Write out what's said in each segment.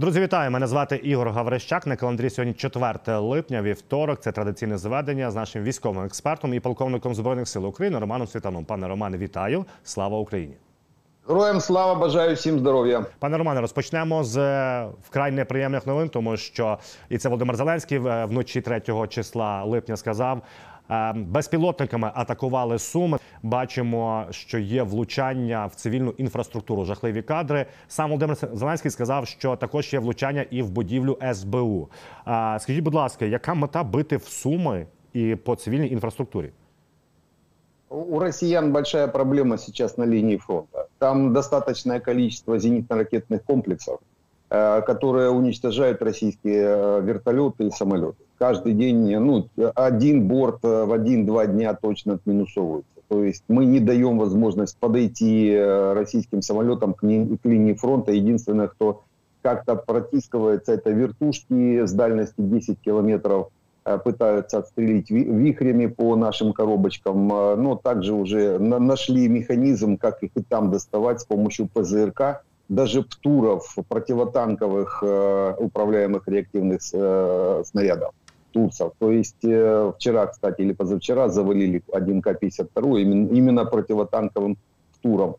Друзі, вітаю! Мене звати Ігор Гаврищак. На календарі сьогодні 4 липня, вівторок. Це традиційне зведення з нашим військовим експертом і полковником збройних сил України Романом Світаном. Пане Романе, вітаю! Слава Україні! Героям слава бажаю всім здоров'я. Пане Романе, розпочнемо з е, вкрай неприємних новин, тому що і це Володимир Зеленський е, вночі 3 числа липня сказав. е, Безпілотниками атакували Суми. Бачимо, що є влучання в цивільну інфраструктуру. Жахливі кадри. Сам Володимир Зеленський сказав, що також є влучання і в будівлю СБУ. А, Скажіть, будь ласка, яка мета бити в Суми і по цивільній інфраструктурі? У россиян большая проблема сейчас на линии фронта. Там достаточное количество зенитно-ракетных комплексов, э, которые уничтожают российские э, вертолеты и самолеты. Каждый день, ну, один борт э, в один-два дня точно отминусовывается. То есть мы не даем возможность подойти э, российским самолетам к, ни- к линии фронта. Единственное, кто как-то протискивается, это вертушки с дальности 10 километров э, пытаются отстрелить ви- вихрями по нашим коробочкам, но также уже на- нашли механизм, как их и там доставать с помощью ПЗРК, даже ПТУРов, противотанковых управляемых реактивных снарядов турцев. То есть э, вчера, кстати, или позавчера завалили один К-52 именно, именно противотанковым ПТУРом.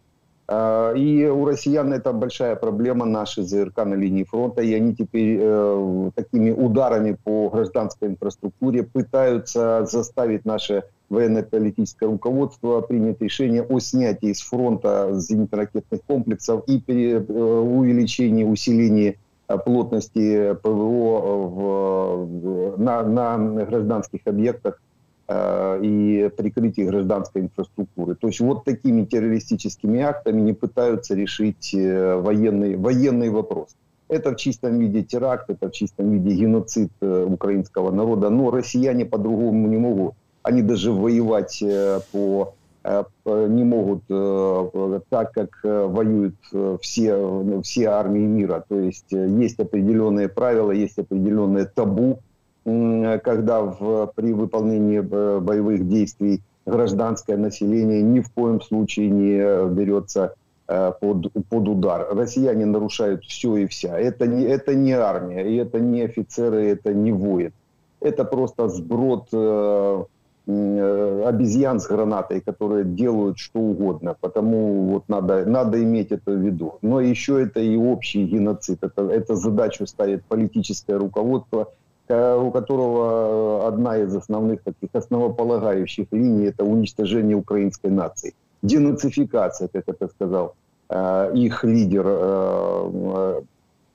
Э, И у россиян это большая проблема, наши ЗРК на линии фронта, и они теперь э, такими ударами по гражданской инфраструктуре пытаются заставить наше военно-политическое руководство принять решение о снятии с фронта зенитно-ракетных комплексов и пере- э, увеличении, усилении плотности ПВО в- в- на, на гражданских объектах э, и прикрытии гражданской инфраструктуры. То есть вот такими террористическими актами не пытаются решить э, военный, военный вопрос. Это в чистом виде теракт, это в чистом виде геноцид э, украинского народа, но россияне по-другому не могут. Они даже воевать э, по э, не могут э, так, как э, воюют э, все, э, все армии мира. То есть э, есть определенные правила, есть определенное табу, когда в, при выполнении э, боевых действий гражданское население ни в коем случае не э, берется э, под, под удар. Россияне нарушают все и вся. Это не, это не армия, и это не офицеры, это не воин. Это просто сброд э, э, обезьян с гранатой, которые делают что угодно. Потому вот надо, надо иметь это в виду. Но еще это и общий геноцид. Это, это задачу ставит политическое руководство, у которого э, одна из основных таких основополагающих линий это уничтожение украинской нации. Денацификация, как это сказал э, их лидер э,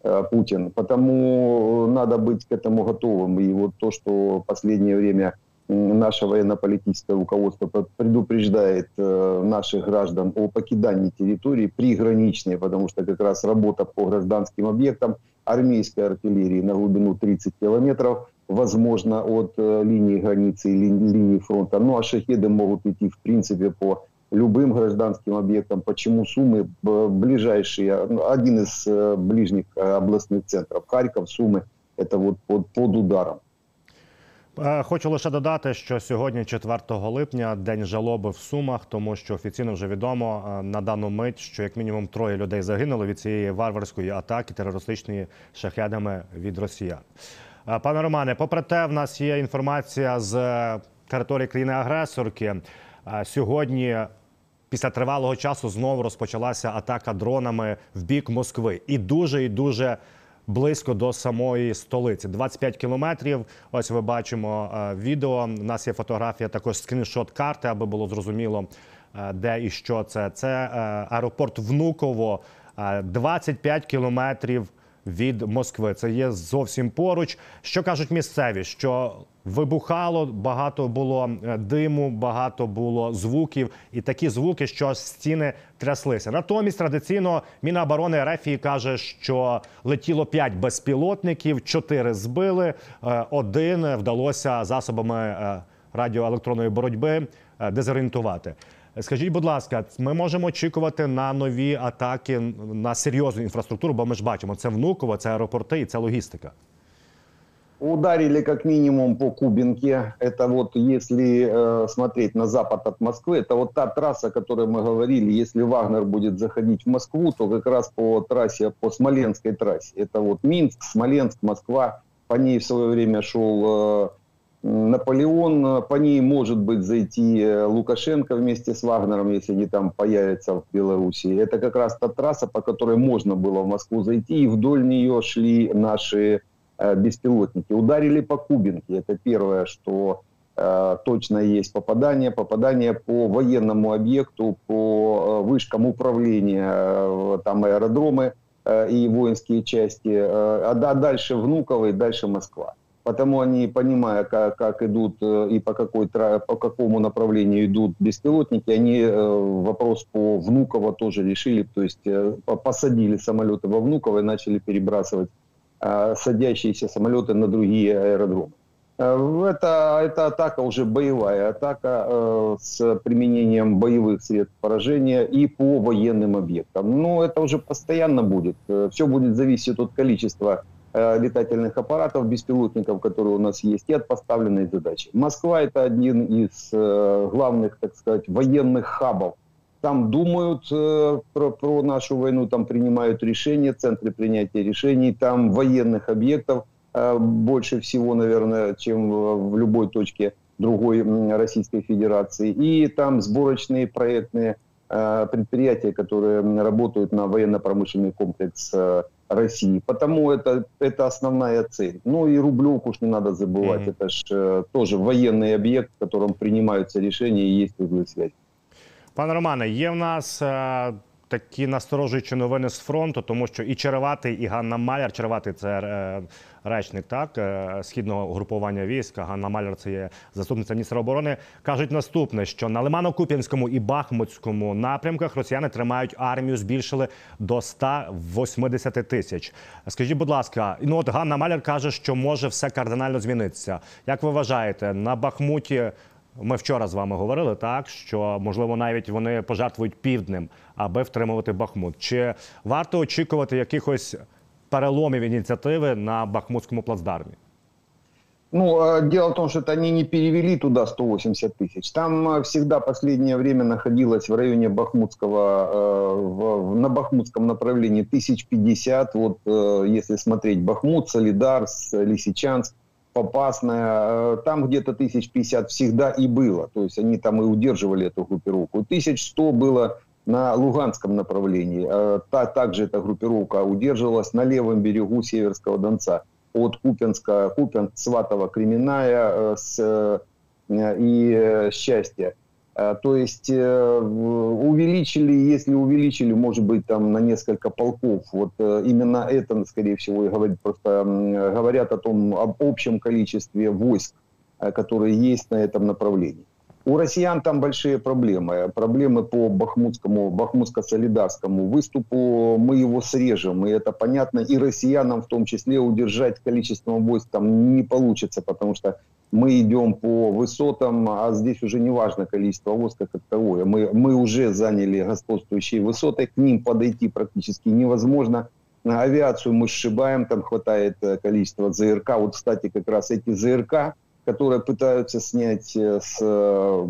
э, Путин. Потому надо быть к этому готовым. И вот то, что в последнее время наше военно-политическое руководство пр- предупреждает э, наших граждан о покидании территории приграничной, потому что как раз работа по гражданским объектам армейской артиллерии на глубину 30 километров, возможно, от э, линии границы и ли- линии фронта. Ну а шахеды могут идти, в принципе, по любым гражданским объектам. Почему Сумы б- ближайшие, ну, один из э, ближних э, областных центров, Харьков, Сумы, это вот под, под ударом. Е, Хочу лише додати, що сьогодні, 4 липня, день жалоби в Сумах, тому що офіційно вже відомо е, на дану мить, що як мінімум троє людей загинули від цієї варварської атаки терористичної шахедами від росіян. Е, Пане Романе, попри те, в нас є інформація з території країни-агресорки. Сьогодні після тривалого часу знову розпочалася атака дронами в бік Москви. І дуже і дуже близько до самої столиці. 25 кілометрів. Ось ви бачимо е, відео. У нас є фотографія, також скріншот карти, аби було зрозуміло, е, де і що це. Це е, аеропорт Внуково, е, 25 кілометрів від Москви. Це є зовсім поруч. Що кажуть місцеві? Що вибухало, багато було е, диму, багато було звуків, і такі звуки, що стіни тряслися. Натомість традиційно Міноборони Рефії каже, що летіло 5 безпілотників, 4 збили, е, один вдалося засобами е, радіоелектронної боротьби дезорієнтувати. Скажіть, будь ласка, ми можемо очікувати на нові атаки на серйозну інфраструктуру, бо ми ж бачимо, це внуково, це аеропорти і це логістика. Ударили как минимум по Кубинке. Это вот если э, смотреть на запад от Москвы, это вот та трасса, о которой мы говорили. Если Вагнер будет заходить в Москву, то как раз по трассе, по Смоленской трассе. Это вот Минск, Смоленск, Москва. По ней в свое время шел э, Наполеон. По ней может быть зайти э, Лукашенко вместе с Вагнером, если они там появятся в Беларуси. Это как раз та трасса, по которой можно было в Москву зайти. И вдоль нее шли наши беспилотники. Ударили по Кубинке. Это первое, что э, точно есть попадание. Попадание по военному объекту, по э, вышкам управления, э, там аэродромы э, и воинские части. Э, а дальше Внуково и дальше Москва. Потому они, понимая, как, как идут э, и по, какой, по какому направлению идут беспилотники, они э, вопрос по Внуково тоже решили. То есть э, посадили самолеты во Внуково и начали перебрасывать Э, садящиеся самолеты на другие аэродромы. Э, это, это атака уже боевая атака э, с применением боевых средств поражения и по военным объектам. Но это уже постоянно будет. Э, все будет зависеть от количества э, летательных аппаратов, беспилотников, которые у нас есть, и от поставленной задачи. Москва это один из э, главных, так сказать, военных хабов там думают э, про, про нашу войну, там принимают решения, центры принятия решений, там военных объектов э, больше всего, наверное, чем в, любой точке другой Российской Федерации. И там сборочные проектные э, предприятия, которые работают на военно-промышленный комплекс э, России. Потому это, это основная цель. Ну и Рублевку уж не надо забывать. Mm-hmm. Это же э, тоже военный объект, в котором принимаются решения и есть узлы связи. Пане Романе, є в нас е, такі насторожуючі новини з фронту, тому що і Череватий, і Ганна Маляр. Череватий це е, речник так е, східного групування війська. Ганна Маляр це є заступниця міністра оборони. кажуть наступне: що на Лимано-Куп'янському і Бахмутському напрямках росіяни тримають армію, збільшили до 180 тисяч. Скажіть, будь ласка, ну от Ганна Маляр каже, що може все кардинально змінитися. Як ви вважаєте, на Бахмуті? Ми вчора з вами говорили так, що можливо навіть вони пожертвують півднем, аби втримувати Бахмут. Чи варто очікувати якихось переломів ініціативи на Бахмутському плацдармі? Ну, дело в том, что это они не перевели туда 180 тысяч. Там всегда последнее время находилось в районе Бахмутского, в, на Бахмутском направлении 1050. Вот если смотреть Бахмут, Солидар, Лисичанск, Попасная, э, там где-то 1050 всегда и было. То есть они там и удерживали эту группировку. 1100 было на Луганском направлении. Э, та, также эта группировка удерживалась на левом берегу Северского Донца. От Купенска, Купенск, Сватова, Кременная э, с, и Счастья. Э, то есть э, увеличили, если увеличили, может быть, там на несколько полков, вот э, именно это, скорее всего, и говорит, просто говорят о том, об общем количестве войск, которые есть на этом направлении. У россиян там большие проблемы. Проблемы по Бахмутскому, Бахмутско-Солидарскому выступу. Мы его срежем, и это понятно. И россиянам в том числе удержать количество войск там не получится, потому что мы идем по высотам, а здесь уже не важно количество войск как таковое. Мы, мы уже заняли господствующие высоты, к ним подойти практически невозможно. Авиацию мы сшибаем, там хватает э, количества ЗРК. Вот, кстати, как раз эти ЗРК, которые пытаются снять э, с э,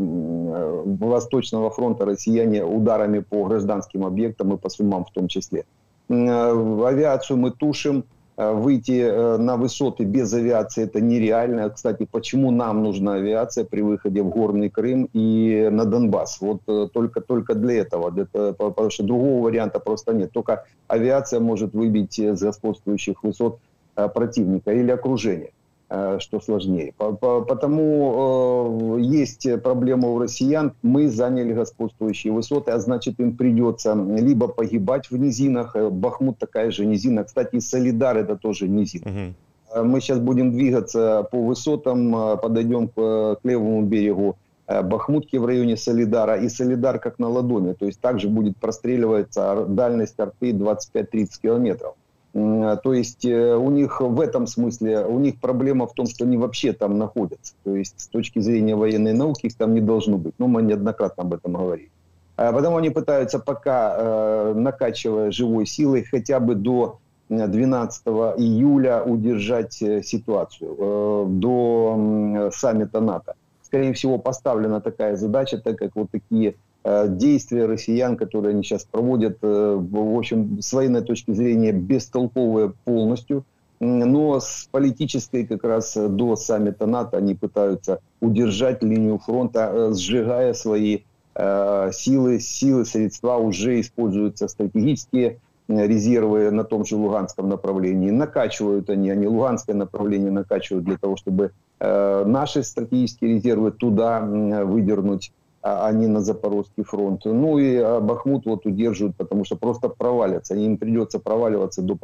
Восточного фронта россияне ударами по гражданским объектам и по Сумам в том числе. Э, авиацию мы тушим, выйти на высоты без авиации это нереально. Кстати, почему нам нужна авиация при выходе в Горный Крым и на Донбасс? Вот только, только для этого, потому что другого варианта просто нет. Только авиация может выбить с господствующих высот противника или окружения. Э, что сложнее. Потому э, есть проблема у россиян. Мы заняли господствующие высоты, а значит им придется либо погибать в низинах. Э, Бахмут такая же низина. Кстати, Солидар это тоже низина. Угу. Мы сейчас будем двигаться по высотам, подойдем к, к левому берегу Бахмутки в районе Солидара. И Солидар как на ладони. То есть также будет простреливаться дальность арты 25-30 километров. То есть э, у них в этом смысле, у них проблема в том, что они вообще там находятся. То есть с точки зрения военной науки их там не должно быть. Ну, мы неоднократно об этом говорили. А потому они пытаются пока, э, накачивая живой силой, хотя бы до э, 12 июля удержать э, ситуацию э, до саммита НАТО. Скорее всего, поставлена такая задача, так как вот такие э, действия россиян, которые они сейчас проводят, э, в общем, с военной точки зрения бестолковые полностью. Но с политической как раз э, до саммита НАТО они пытаются удержать линию фронта, э, сжигая свои э, силы, силы, средства уже используются стратегические э, резервы на том же Луганском направлении. Накачивают они, они Луганское направление накачивают для того, чтобы э, наши стратегические резервы туда выдернуть, а а не на Запорожский фронт. Ну и а, Бахмут вот удерживают, потому что просто провалятся. Им придется проваливаться до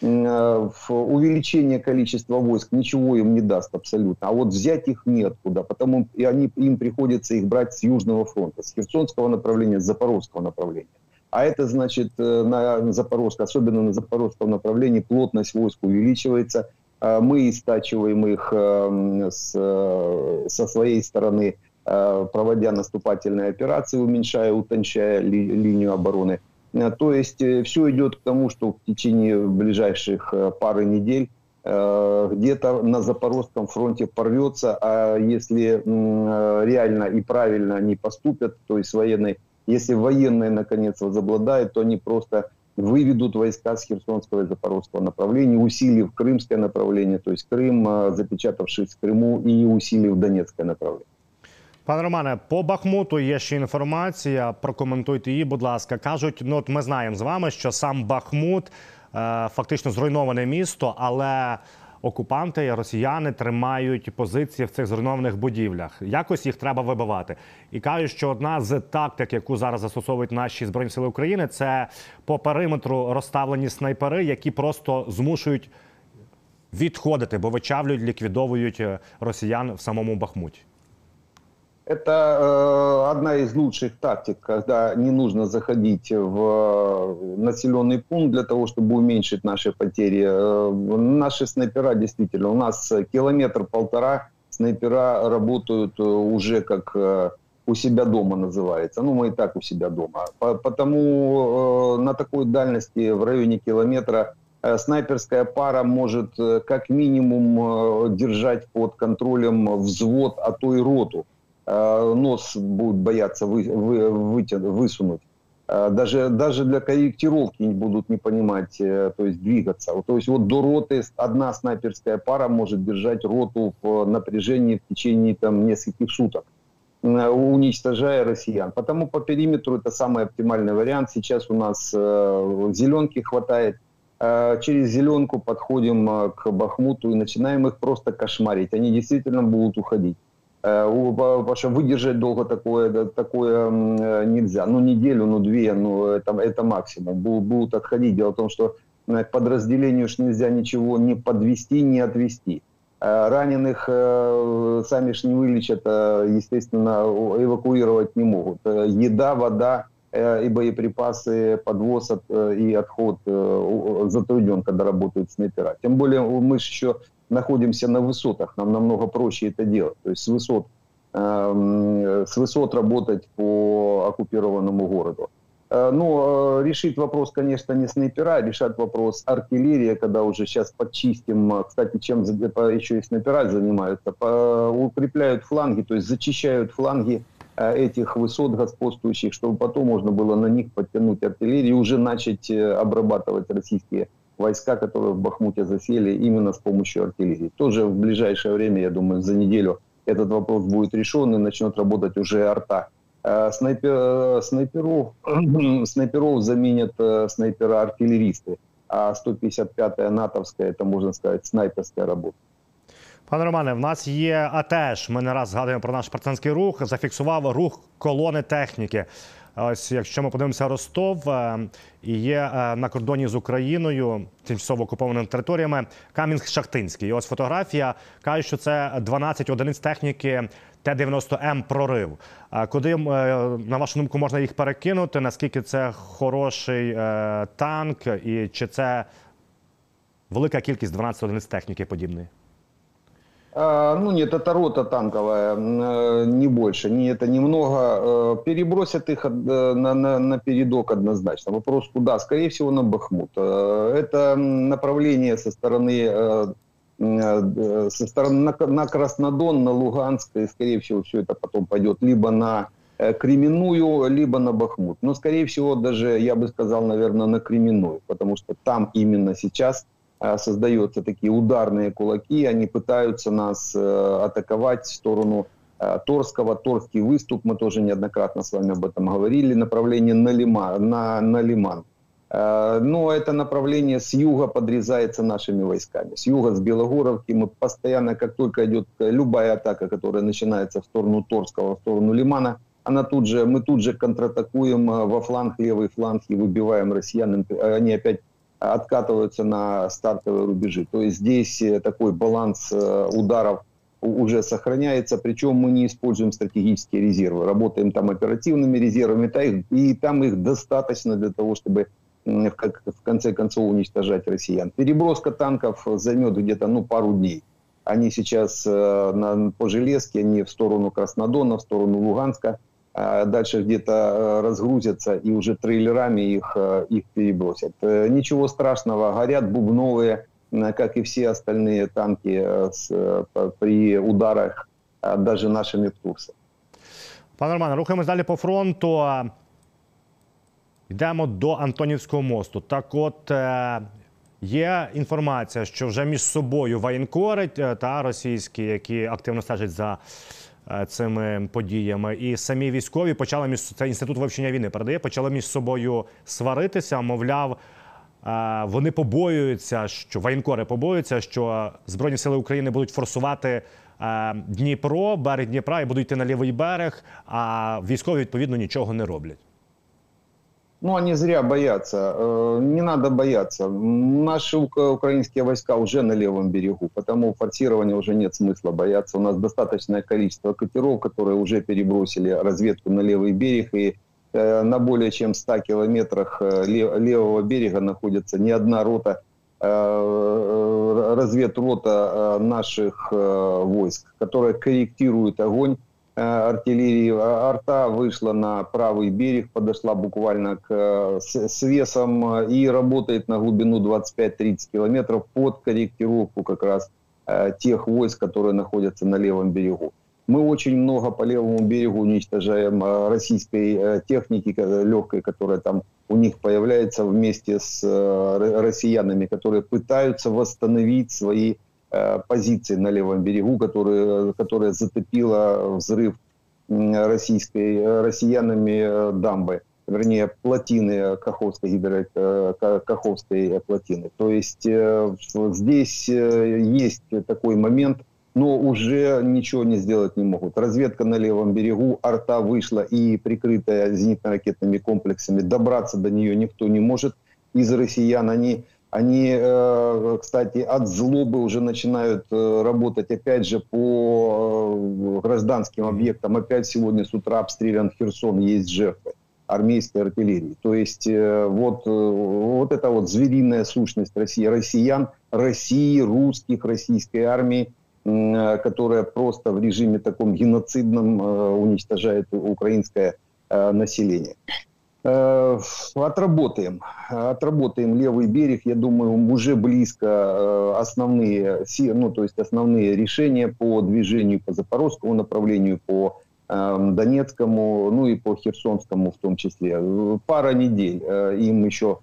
э, в- Увеличение количества войск ничего им не даст абсолютно. А вот взять их неоткуда, потому и они, им приходится их брать с Южного фронта, с Херсонского направления, с Запорожского направления. А это значит э, на Запорожском, особенно на Запорожском направлении, плотность войск увеличивается. А Мы истачиваем их э, с, э, со своей стороны, проводя наступательные операции, уменьшая, утончая ли- линию обороны. Э, То есть все идет к тому, что в течение ближайших э, пары недель э, где-то на Запорожском фронте порвется, а если э, реально и правильно они поступят, то есть военной, если военные наконец возобладают, то они просто выведут войска с Херсонского и Запорожского направления, усилив Крымское направление, то есть Крым, э, запечатавшись в Крыму, и усилив Донецкое направление. Пане Романе, по Бахмуту є ще інформація. Прокоментуйте її, будь ласка. Кажуть, ну от ми знаємо з вами, що сам Бахмут е, фактично зруйноване місто, але окупанти, росіяни тримають позиції в цих зруйнованих будівлях. Якось їх треба вибивати. І кажуть, що одна з тактик, яку зараз застосовують наші збройні сили України, це по периметру розставлені снайпери, які просто змушують відходити, бо вичавлюють, ліквідовують е, росіян в самому Бахмуті. Это э, одна из лучших тактик, когда не нужно заходить в э, населенный пункт для того, чтобы уменьшить наши потери. Э, наши снайпера действительно, у нас километр-полтора снайпера работают э, уже как э, у себя дома называется. Ну, мы и так у себя дома. По- Потому э, на такой дальности в районе километра э, снайперская пара может как минимум держать под контролем взвод, а то и роту нос будет бояться вы, вы, вытя- высунуть. Э, Даже, даже для корректировки будут не понимать, э, то есть двигаться. То есть вот до роты одна снайперская пара может держать роту в напряжении в течение там, нескольких суток э, уничтожая россиян. Потому по периметру это самый оптимальный вариант. Сейчас у нас э, зеленки хватает. Э, через зеленку подходим э, к Бахмуту и начинаем их просто кошмарить. Они действительно будут уходить. Э, Потому выдержать долго такое, такое э, нельзя. Ну, неделю, ну, две, ну, это, это максимум. Бу- Будут отходить. Дело в том, что к подразделению ж нельзя ничего не подвести, не отвести. Э, Раненых сами ж не вылечат, естественно, эвакуировать не могут. Еда, вода и боеприпасы, подвоз и отход затруднен, когда работают снайпера. Тем более мы же еще находимся на высотах, нам намного проще это делать. То есть с высот, эм, с высот работать по оккупированному городу. Э, Ну, э, решить вопрос, конечно, не снайпера, решать вопрос артиллерия, когда уже сейчас подчистим. Э, Кстати, чем еще и снайпера занимаются, по- укрепляют фланги, то есть зачищают фланги э, этих высот господствующих, чтобы потом можно было на них подтянуть артиллерию и уже начать э, обрабатывать российские войска, которые в Бахмуте засели именно с помощью артиллерии. Тоже в ближайшее время, я думаю, за неделю этот вопрос будет решен и начнет работать уже арта. Э, Снайпер, э, снайперов, снайперов заменят э, снайпера-артиллеристы, а 155-я натовская, это, можно сказать, снайперская работа. Пане Романе, в нас є АТЕШ. Ми не раз згадуємо про наш партизанський рух. Зафіксував рух колони техніки. Ось якщо ми подивимося Ростов, е, і є е, на кордоні з Україною, тимчасово окупованими територіями, Кам'янськ-Шахтинський. Ось фотографія каже, що це 12 одиниць техніки Т-90М прорив. А Куди, е, на вашу думку, можна їх перекинути? Наскільки це хороший танк, і чи це велика кількість 12 одиниць техніки подібної? А, ну нет, это рота танковая, э, не больше, не это немного. Э, перебросят их на, на, на передок однозначно. Вопрос куда? Скорее всего на Бахмут. Это направление со стороны со стороны на, на Краснодон, на Луганск, и скорее всего все это потом пойдет либо на Кременную, либо на Бахмут. Но скорее всего даже, я бы сказал, наверное, на Кременную, потому что там именно сейчас Э, создаются такие ударные кулаки, они пытаются нас э, атаковать в сторону э, Торского, Торский выступ, мы тоже неоднократно с вами об этом говорили, направление на, Лима, на, на Лиман. Но это направление с юга подрезается нашими войсками. С юга, с Белогоровки мы постоянно, как только идет любая атака, которая начинается в сторону Торского, в сторону Лимана, она тут же, мы тут же контратакуем во фланг, левый фланг и выбиваем россиян. Они опять откатываются на стартовые рубежи. То есть здесь э, такой баланс э, ударов уже сохраняется, причем мы не используем стратегические резервы, работаем там оперативными резервами, и там их достаточно для того, чтобы в конце концов уничтожать россиян. Переброска танков займет где-то ну, пару дней. Они сейчас э, на, по железке, они в сторону Краснодона, в сторону Луганска – дальше где-то э, разгрузятся и уже трейлерами их, э, их перебросят. Э, ничего страшного, горят бубновые, как и все остальные танки с, при ударах даже нашими курсами. Пане Романе, рухаємось далі по фронту. Йдемо до Антонівського мосту. Так, от є інформація, що вже між собою воєнкори та російські, які активно стежать за Е, цими подіями. І самі військові почали між це інститут вивчення війни передає, почали між собою сваритися. Мовляв, е, вони побоюються, що воєнкори побоюються, що збройні сили України будуть форсувати. Е, Дніпро, берег Дніпра і будуть йти на лівий берег, а військові відповідно нічого не роблять. Ну, они зря боятся. Э, не надо бояться. Наши украинские войска уже на левом берегу, потому форсирования уже нет смысла бояться. У нас достаточное количество катеров, которые уже перебросили разведку на левый берег. И э, на более чем 100 километрах э, левого берега находится не одна рота, разведрота наших войск, которая корректирует огонь артиллерии. Арта вышла на правый берег, подошла буквально к, э, с, с весом э, и работает на глубину 25-30 километров под корректировку как раз э, тех войск, которые находятся на левом берегу. Мы очень много по левому берегу уничтожаем э, российской э, техники легкой, которая там у них появляется вместе с россиянами, которые пытаются восстановить свои Э, позиции на левом берегу, которые, которая затопила взрыв российской, э, россиянами э, дамбы, вернее, плотины Каховской, гидро, Каховской плотины. То есть здесь есть такой момент, но уже ничего не сделать не могут. Разведка на левом берегу, арта вышла и прикрытая зенитно-ракетными комплексами, добраться до нее никто не может из россиян. Они они, э, кстати, от злобы уже начинают э, работать опять же по э, гражданским объектам. Опять сегодня с утра обстрелян Херсон, есть жертвы армейской артиллерии. То есть вот, вот эта вот звериная сущность России, россиян, России, русских, российской армии, которая просто в режиме таком геноцидном уничтожает украинское население. Э, отработаем. Отработаем левый берег. Я думаю, уже близко э, основные, ну, то есть основные решения по движению по запорожскому направлению, по эм, Донецкому, ну и по Херсонскому в том числе. Пара недель э, им еще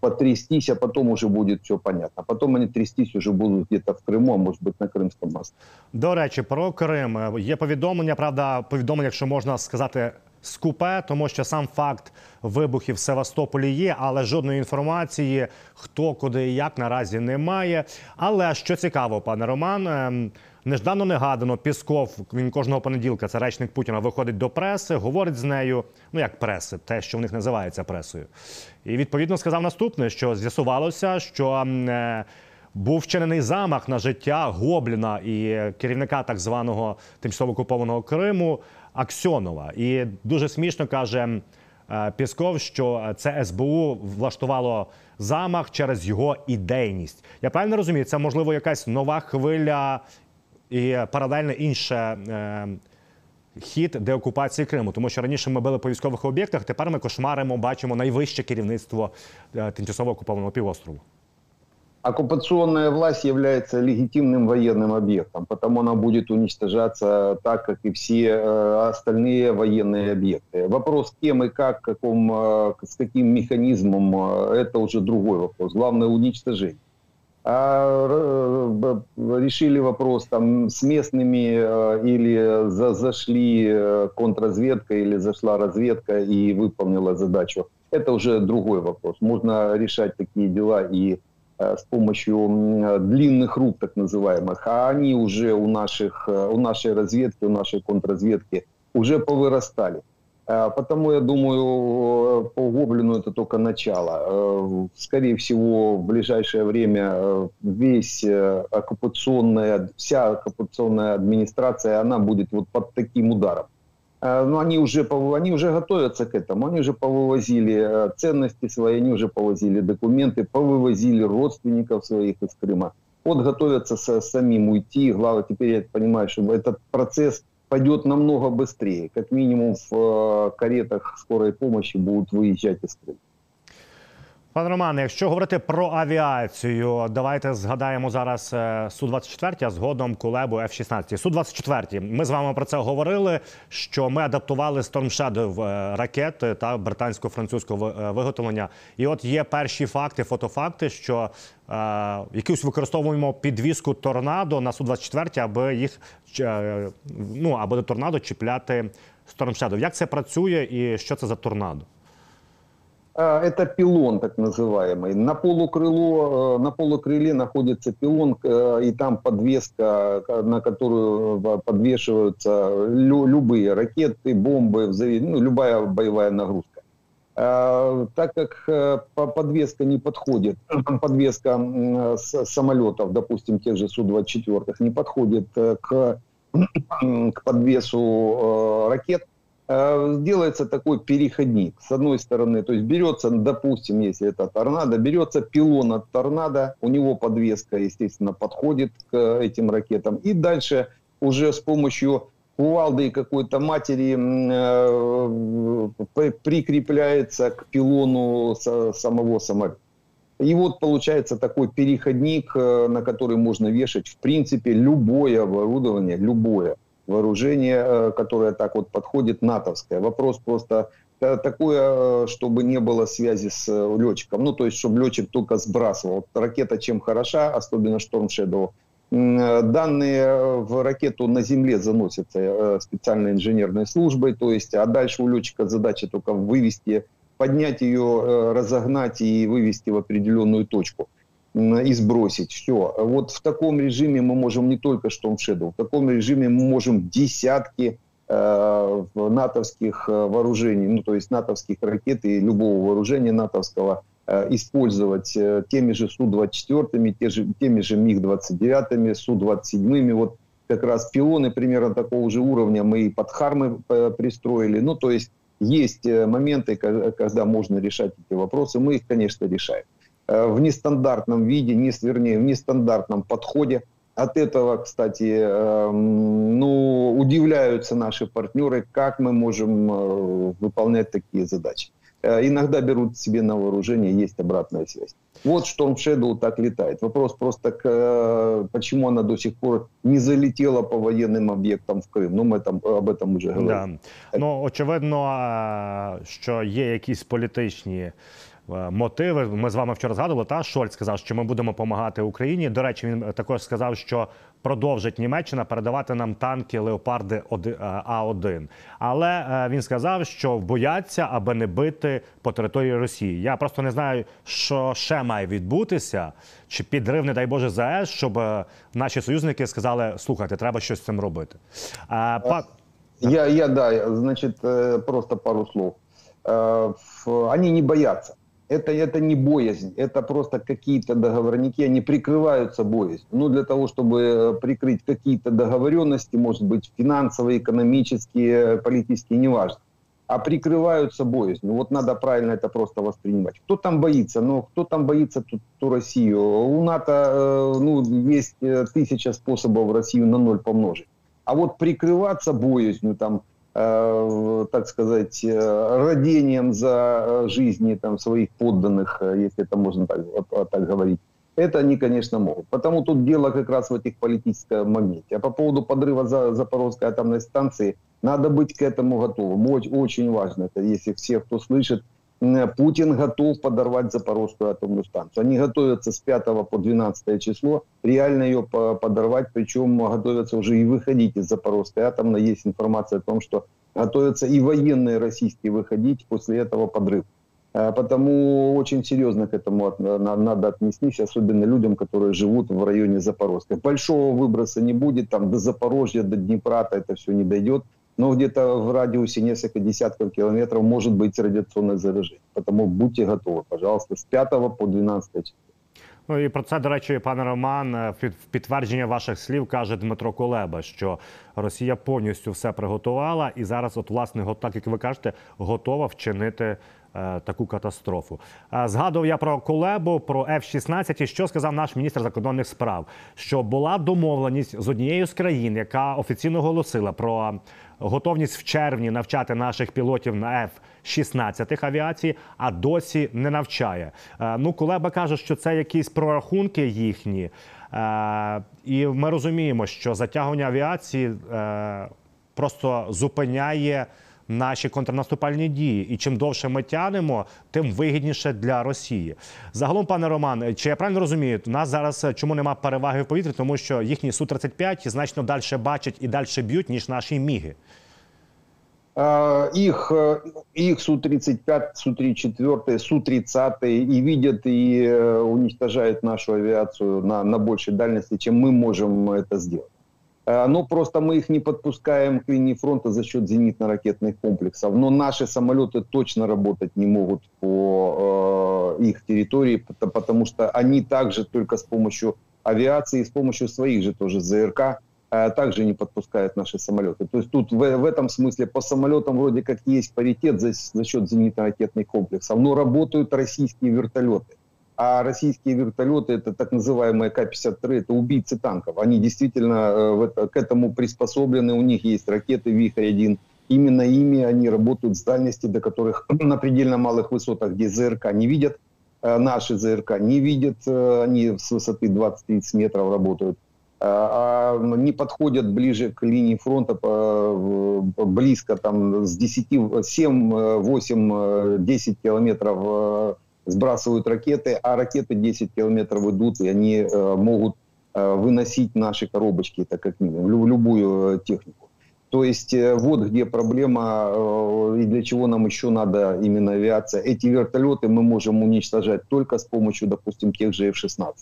потрястись, а потом уже будет все понятно. Потом они трястись уже будуть где-то в Криму, а може бути на Кримському мосту. До речі, про Крим є повідомлення. Правда, повідомлення, якщо можна сказати, скупе, тому що сам факт вибухів в Севастополі є, але жодної інформації, хто куди і як наразі немає. Але що цікаво, пане Роман. Ем, неждано негадано Пісков він кожного понеділка, це речник Путіна, виходить до преси, говорить з нею. Ну як преси, те, що в них називається пресою, і відповідно сказав наступне: що з'ясувалося, що е, був вчинений замах на життя Гобліна і керівника так званого тимчасово окупованого Криму Аксьонова. І дуже смішно каже е, Пісков, що це СБУ влаштувало замах через його ідейність. Я правильно розумію, це можливо якась нова хвиля і паралельно інше. Е, Хід деокупації Криму, тому що раніше ми били по військових об'єктах. Тепер ми кошмаримо, бачимо найвище керівництво е, тимчасово окупованого півострову. Оккупационная власть является легитимным военным объектом, потому она будет уничтожаться так, как и все э, остальные военные объекты. Вопрос, кем и как, каком, э, с каким механизмом, э, это уже другой вопрос. Главное уничтожение. А решили вопрос там с местными или за- зашли контрразведка или зашла разведка и выполнила задачу. Это уже другой вопрос. Можно решать такие дела и с помощью э, длинных рук, так называемых, а они уже у, наших, э, у нашей разведки, у нашей контрразведки уже повырастали. Э, Потому я думаю, э, по Гоблину это только начало. Э, Скорее всего, в ближайшее время э, весь э, оккупационная, вся оккупационная администрация, она будет вот под таким ударом. Э, Но они уже, они уже готовятся к этому. Они уже повывозили э, ценности свои, они уже повозили документы, повывозили родственников своих из Крыма. Вот готовятся со- самим уйти. Главное, теперь я понимаю, что этот процесс пойдет намного быстрее. Как минимум в э, каретах скорой помощи будут выезжать из Крыма. Пане Романе, якщо говорити про авіацію, давайте згадаємо зараз е, Су-24, а згодом Кулебу F-16. Су-24, ми з вами про це говорили, що ми адаптували Storm Shadow е, ракети та британсько-французького е, виготовлення. І от є перші факти, фотофакти, що е, якусь використовуємо підвіску торнадо на Су-24, аби їх ну, аби до торнадо чіпляти Storm Shadow. Як це працює і що це за торнадо? А, Это пилон, так называемый. На полукрыло, э, на полукрыле находится пилон, э, и там подвеска, на которую э, подвешиваются лю- любые ракеты, бомбы, ну, любая боевая нагрузка. Так как э, по- подвеска не подходит, подвеска самолетов, допустим, тех же Су-24, не подходит э, к, к подвесу э, ракет, э, делается такой переходник. С одной стороны, то есть берется, допустим, если это торнадо, берется пилон от торнадо, у него подвеска, естественно, подходит к этим ракетам. И дальше уже с помощью кувалды и какой-то матери э, при- прикрепляется к пилону самого самолета. И вот получается такой переходник, э, на который можно вешать, в принципе, любое оборудование, любое вооружение, э, которое так вот подходит, натовское. Вопрос просто э, такое, э, чтобы не было связи с летчиком. Ну, то есть, чтобы летчик только сбрасывал. Ракета чем хороша, особенно Storm Shadow, Данные в ракету на земле заносятся специальной инженерной службой, то есть, а дальше у летчика задача только вывести, поднять ее, разогнать и вывести в определенную точку и сбросить. Все. Вот в таком режиме мы можем не только Storm Shadow, в таком режиме мы можем десятки э, натовских э, вооружений, ну то есть натовских ракет и любого вооружения натовского э, использовать э, теми же Су-24, те же, теми же МиГ-29, Су-27. Вот как раз пилоны примерно такого же уровня мы и под Хармы э, пристроили. Ну то есть есть э, моменты, ко- когда можно решать эти вопросы. Мы их, конечно, решаем. Э, В нестандартном виде, не, вернее, в нестандартном подходе. От этого, кстати, эм, ну, удивляются наши партнеры, как мы можем э, выполнять такие задачи. Э, Иногда берут себе на вооружение, есть обратная связь. Вот Storm Shadow так летает. Вопрос просто, к, э, почему она до сих пор не залетела по военным объектам в Крым. Ну, мы там, об этом уже говорили. Да. Ну, очевидно, е, що є якісь політичні е, мотиви. Ми з вами вчора згадували, та Шольц сказав, що ми будемо допомагати Україні. До речі, він також сказав, що продовжить Німеччина передавати нам танки Леопарди е, А1. Але е, він сказав, що бояться, аби не бити по території Росії. Я просто не знаю, що ще має відбутися, чи підрив, не дай Боже, ЗАЕС, щоб е, наші союзники сказали: слухайте, треба щось з цим робити. Е, па- Я, я, да, значит, просто пару слов. Они не боятся. Это, это не боязнь, это просто какие-то договорники, они прикрываются боязнью. Ну, для того, чтобы э, прикрыть какие-то договоренности, может быть, финансовые, экономические, политические, неважно. а прикрываются боязнью. Вот надо правильно это просто воспринимать. Кто там боится? Ну, кто там боится ту, ту Россию? У НАТО э, ну, есть э, тысяча способов Россию на ноль помножить. А вот прикрываться боязнью, там, э, так сказать, э, родением за э, жизни там, своих подданных, э, если это можно так, так говорить, это они, конечно, могут. Потому тут дело как раз в этих политическом моменте. А по поводу подрыва за Запорожской атомной станции, надо быть к этому готовым. Очень, очень важно это, если все, кто слышит, Путин готов подорвать Запорожскую атомную станцию. Они готовятся с 5 по 12 число реально ее подорвать, причем готовятся уже и выходить из Запорожской атомной. Есть информация о том, что готовятся и военные российские выходить после этого подрыва. Э, потому очень серьезно к этому надо отнестись, особенно людям, которые живут в районе Запорожской. Большого выброса не будет, там до Запорожья, до Днепра это все не дойдет, но где-то в радиусе несколько десятков километров может быть радиационное заражение. Потому будьте готовы, пожалуйста, с 5 по 12 число. Ну і про це, до речі, пане Роман, в підтвердження ваших слів каже Дмитро Колеба, що Росія повністю все приготувала, і зараз, от власне, так як ви кажете, готова вчинити Е, таку катастрофу. Е, згадував я про Колебу, про F-16 і що сказав наш міністр закордонних справ, що була домовленість з однією з країн, яка офіційно оголосила про готовність в червні навчати наших пілотів на F-16 авіації, а досі не навчає. Е, ну, Кулеба каже, що це якісь прорахунки їхні, і ми розуміємо, що затягування авіації просто зупиняє наші контрнаступальні дії. І чим довше ми тянемо, тим вигідніше для Росії. Загалом, пане Роман, чи я правильно розумію, у нас зараз е, чому нема переваги в повітрі, тому що їхні су 35 значно далі бачать і далі б'ють ніж наші міги. Их, их Су-35, Су-34, Су-30 и видят и э, уничтожают нашу авиацию на, на большей дальности, чем мы можем это сделать. Э, но просто мы их не подпускаем к линии фронта за счет зенитно-ракетных комплексов. Но наши самолеты точно работать не могут по э, их территории, потому что они также только с помощью авиации, с помощью своих же тоже ЗРК э, также не подпускают наши самолеты. То есть тут в, в этом смысле по самолетам вроде как есть паритет за, за счет зенитно-ракетных комплексов, но работают российские вертолеты а российские вертолеты, это так называемые К-53, это убийцы танков. Они действительно э, к этому приспособлены, у них есть ракеты «Вихрь-1». Именно ими они работают с дальности, до которых на предельно малых высотах, где ЗРК не видят, э, наши ЗРК не видят, э, они с высоты 20-30 метров работают а не подходят ближе к линии фронта близко там с 10, 7, 8, 10 километров сбрасывают ракеты, а ракеты 10 километров идут, и они э, могут э, выносить наши коробочки, это как минимум, любую э, технику. То есть вот где проблема и для чего нам еще надо именно авиация. Эти вертолеты мы можем уничтожать только с помощью, допустим, тех же F-16.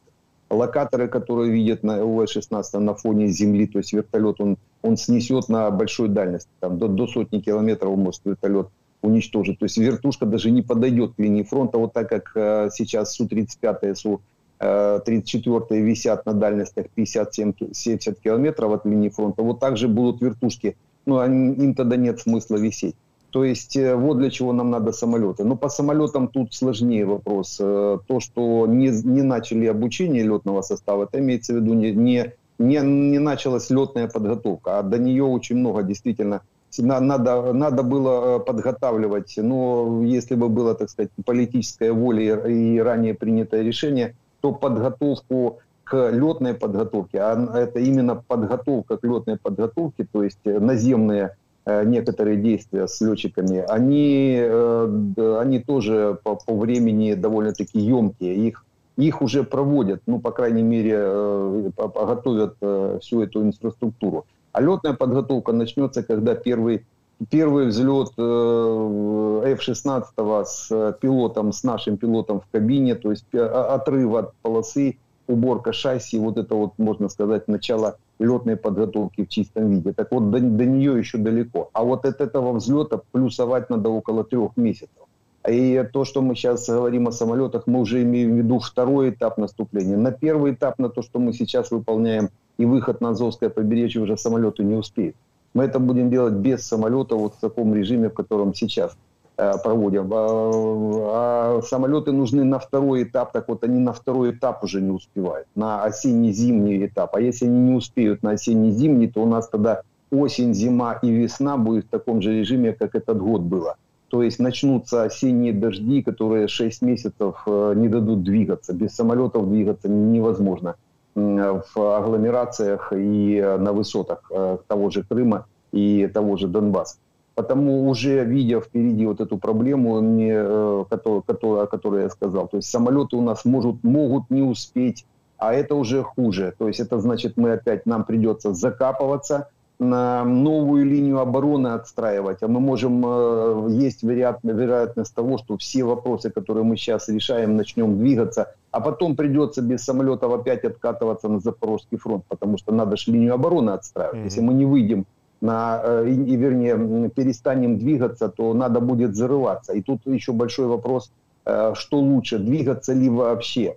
Локаторы, которые видят на F-16 на фоне земли, то есть вертолет, он, он снесет на большой дальности, там, до, до сотни километров может вертолет уничтожить. То есть вертушка даже не подойдет к линии фронта, вот так как э, сейчас Су-35 и Су-34 э, висят на дальностях 50-70 километров от линии фронта, вот так же будут вертушки, ну, они, им тогда нет смысла висеть. То есть э, вот для чего нам надо самолеты. Но по самолетам тут сложнее вопрос. Э, то, что не, не начали обучение летного состава, это имеется в виду не, не, не началась летная подготовка, а до нее очень много действительно надо, надо было э, подготавливать, но если бы было, так сказать, политическая воля и ранее принятое решение, то подготовку к летной подготовке, а это именно подготовка к летной подготовке, то есть наземные э, некоторые действия с летчиками, они, э, они тоже по, по времени довольно-таки емкие. Их, их уже проводят, ну, по крайней мере, готовят всю эту инфраструктуру. А летная подготовка начнется, когда первый, первый взлет э, F-16 с пилотом, с нашим пилотом в кабине, то есть э, отрыв от полосы, уборка шасси, вот это вот, можно сказать, начало летной подготовки в чистом виде. Так вот, до, до нее еще далеко. А вот от этого взлета плюсовать надо около трех месяцев. И то, что мы сейчас говорим о самолетах, мы уже имеем в виду второй этап наступления. На первый этап, на то, что мы сейчас выполняем, и выход на Азовское побережье уже самолеты не успеют. Мы это будем делать без самолета вот в таком режиме, в котором сейчас э, проводим. А, а самолеты нужны на второй этап, так вот они на второй этап уже не успевают, на осенне-зимний этап. А если они не успеют на осенне-зимний, то у нас тогда осень, зима и весна будет в таком же режиме, как этот год было. То есть начнутся осенние дожди, которые 6 месяцев э, не дадут двигаться. Без самолетов двигаться невозможно в агломерациях и э, на высотах э, того же Крыма и того же Донбасса. Потому уже видя впереди вот эту проблему, не, э, которую, которую, о которой я сказал, то есть самолеты у нас может, могут не успеть, а это уже хуже. То есть это значит, мы опять, нам придется закапываться, новую линию обороны отстраивать, а мы можем, э, есть вероят, вероятность того, что все вопросы, которые мы сейчас решаем, начнем двигаться, а потом придется без самолетов опять откатываться на Запорожский фронт, потому что надо же линию обороны отстраивать. Мгм. Если мы не выйдем на, э, и, вернее, перестанем двигаться, то надо будет зарываться. И тут еще большой вопрос, э, что лучше, двигаться ли вообще.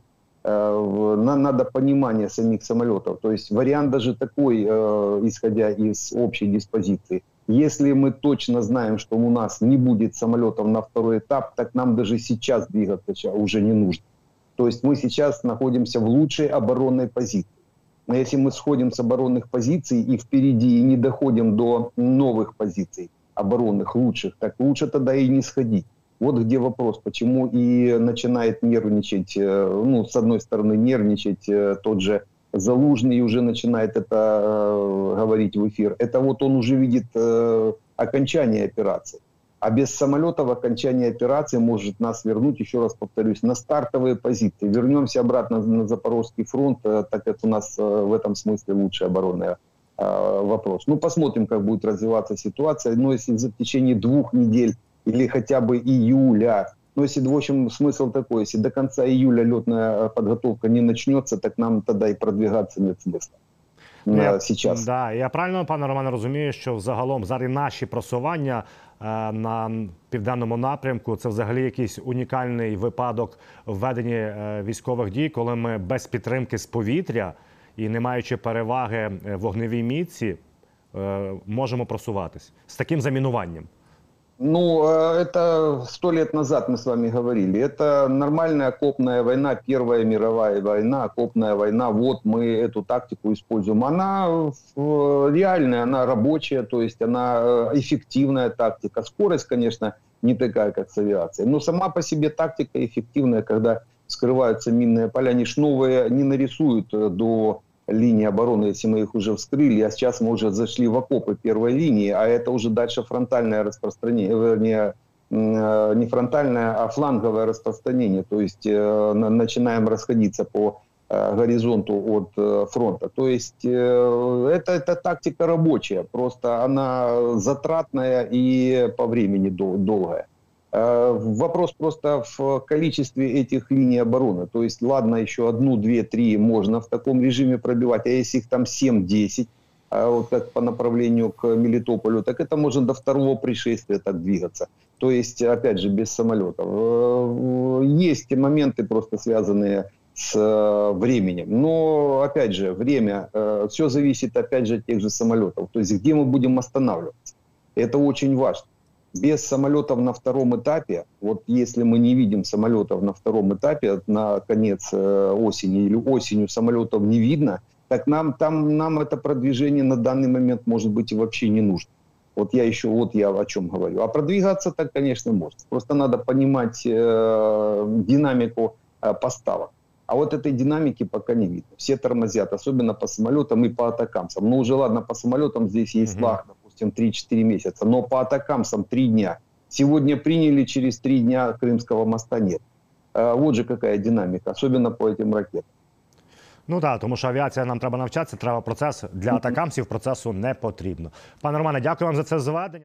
Э, в- на- надо понимание самих самолетов. То есть вариант даже такой, э, исходя из общей диспозиции. Если мы точно знаем, что у нас не будет самолетов на второй этап, так нам даже сейчас двигаться уже не нужно. То есть мы сейчас находимся в лучшей оборонной позиции. Но если мы сходим с оборонных позиций и впереди и не доходим до новых позиций оборонных, лучших, так лучше тогда и не сходить. Вот где вопрос, почему и начинает нервничать, э, ну, с одной стороны, нервничать э, тот же Залужный уже начинает это э, говорить в эфир. Это вот он уже видит окончание операции. А без самолетов окончание операции может нас вернуть, еще раз повторюсь, на стартовые позиции. Вернемся обратно на Запорожский фронт, так как у нас в этом смысле лучшая оборонная вопрос. Ну, посмотрим, как будет развиваться ситуация. Но если за течение двух недель или хотя бы июля, ну, если, в общем, смысл такой, если до конца июля летная э, подготовка не начнется, так нам тогда и продвигаться нет смысла Ну, э, я, сейчас. Да, я правильно, пане Романе, розумію, що взагалом зараз наші просування е, на південному напрямку це взагалі якийсь унікальний випадок в веденні е, військових дій, коли ми без підтримки з повітря і не маючи переваги е, в вогневій міці, е, можемо просуватись з таким замінуванням. Ну, э, это сто лет назад мы с вами говорили. Это нормальная окопная война, Первая мировая война, окопная война. Вот мы эту тактику используем. Она э, реальная, она рабочая, то есть она э, эффективная тактика. Скорость, конечно, не такая, как с авиацией. Но сама по себе тактика эффективная, когда скрываются минные поля. Они ж новые не нарисуют э, до линии обороны, если мы их уже вскрыли, а сейчас мы уже зашли в окопы первой линии, а это уже дальше фронтальное распространение, вернее, м, э, не фронтальное, а фланговое распространение, то есть э, на- начинаем расходиться по э, горизонту от э, фронта. То есть э, это, это тактика рабочая, просто она затратная и по времени дол- долгая. Э, Вопрос просто в количестве этих линий обороны. То есть, ладно, еще одну, две, три можно в таком режиме пробивать, а если их там 7-10, а вот как по направлению к Мелитополю, так это можно до второго пришествия так двигаться. То есть, опять же, без самолетов. Э, Есть моменты просто связанные с э, временем. Но, опять же, время, все зависит, опять же, от тех же самолетов. То есть, где мы будем останавливаться. Это очень важно без самолетов на втором этапе, вот если мы не видим самолетов на втором этапе на конец э, осени или осенью самолетов не видно, так нам там нам это продвижение на данный момент может быть и вообще не нужно. Вот я еще вот я о чем говорю. А продвигаться так, конечно, можно. Просто надо понимать э, динамику э, поставок. А вот этой динамики пока не видно. Все тормозят, особенно по самолетам и по атакамсам. Ну уже ладно, по самолетам здесь есть Мгм. лаг, допустим, 3-4 месяца, но по атакамсам 3 дня. Сегодня приняли, через 3 дня Крымского моста нет. А, Вот же какая динамика, особенно по этим ракетам. Ну так, тому що авіація нам треба навчатися, треба процес для атакамсів процесу не потрібно. Пане Романе, дякую вам за це зведення.